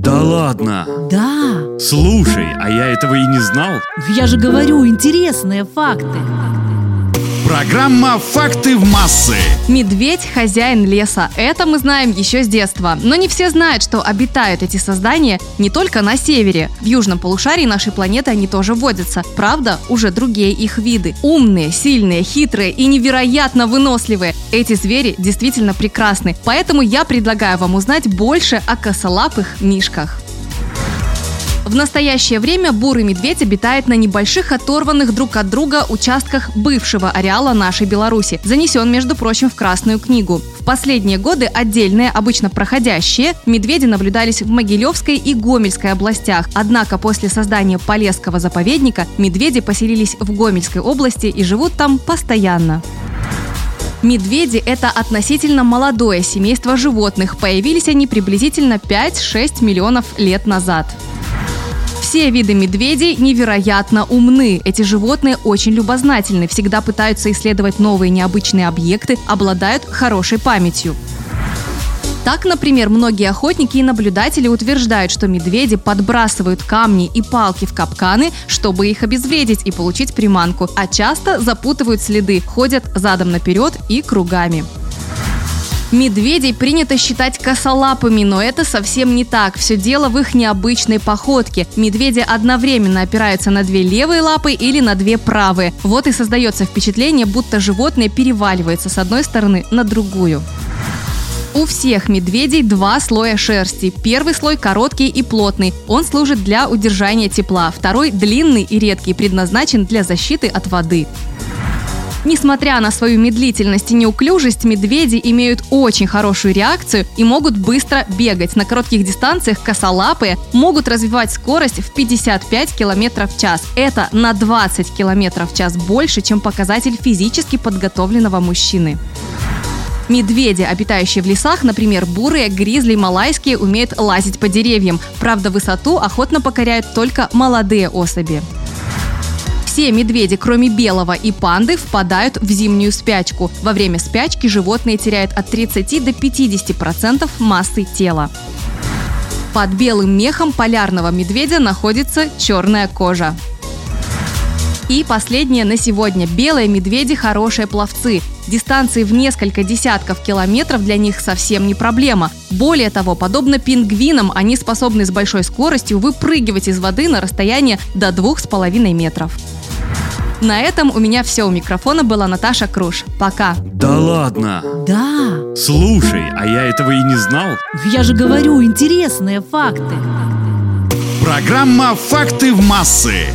Да ладно? Да. Слушай, а я этого и не знал. Я же говорю, интересные факты. Программа «Факты в массы». Медведь – хозяин леса. Это мы знаем еще с детства. Но не все знают, что обитают эти создания не только на севере. В южном полушарии нашей планеты они тоже водятся. Правда, уже другие их виды. Умные, сильные, хитрые и невероятно выносливые. Эти звери действительно прекрасны. Поэтому я предлагаю вам узнать больше о косолапых мишках. В настоящее время бурый медведь обитает на небольших оторванных друг от друга участках бывшего ареала нашей Беларуси. Занесен, между прочим, в Красную книгу. В последние годы отдельные, обычно проходящие, медведи наблюдались в Могилевской и Гомельской областях. Однако после создания Полесского заповедника медведи поселились в Гомельской области и живут там постоянно. Медведи – это относительно молодое семейство животных. Появились они приблизительно 5-6 миллионов лет назад. Все виды медведей невероятно умны. Эти животные очень любознательны, всегда пытаются исследовать новые необычные объекты, обладают хорошей памятью. Так, например, многие охотники и наблюдатели утверждают, что медведи подбрасывают камни и палки в капканы, чтобы их обезвредить и получить приманку, а часто запутывают следы, ходят задом наперед и кругами. Медведей принято считать косолапыми, но это совсем не так. Все дело в их необычной походке. Медведи одновременно опираются на две левые лапы или на две правые. Вот и создается впечатление, будто животное переваливается с одной стороны на другую. У всех медведей два слоя шерсти. Первый слой короткий и плотный. Он служит для удержания тепла. Второй длинный и редкий, предназначен для защиты от воды. Несмотря на свою медлительность и неуклюжесть, медведи имеют очень хорошую реакцию и могут быстро бегать. На коротких дистанциях косолапые могут развивать скорость в 55 км в час. Это на 20 км в час больше, чем показатель физически подготовленного мужчины. Медведи, обитающие в лесах, например, бурые, гризли, малайские, умеют лазить по деревьям. Правда, высоту охотно покоряют только молодые особи. Все медведи, кроме белого и панды, впадают в зимнюю спячку. Во время спячки животные теряют от 30 до 50% массы тела. Под белым мехом полярного медведя находится черная кожа. И последнее на сегодня. Белые медведи – хорошие пловцы. Дистанции в несколько десятков километров для них совсем не проблема. Более того, подобно пингвинам, они способны с большой скоростью выпрыгивать из воды на расстояние до 2,5 метров. На этом у меня все. У микрофона была Наташа Круш. Пока. Да ладно? Да. Слушай, а я этого и не знал. Я же говорю, интересные факты. Программа «Факты в массы».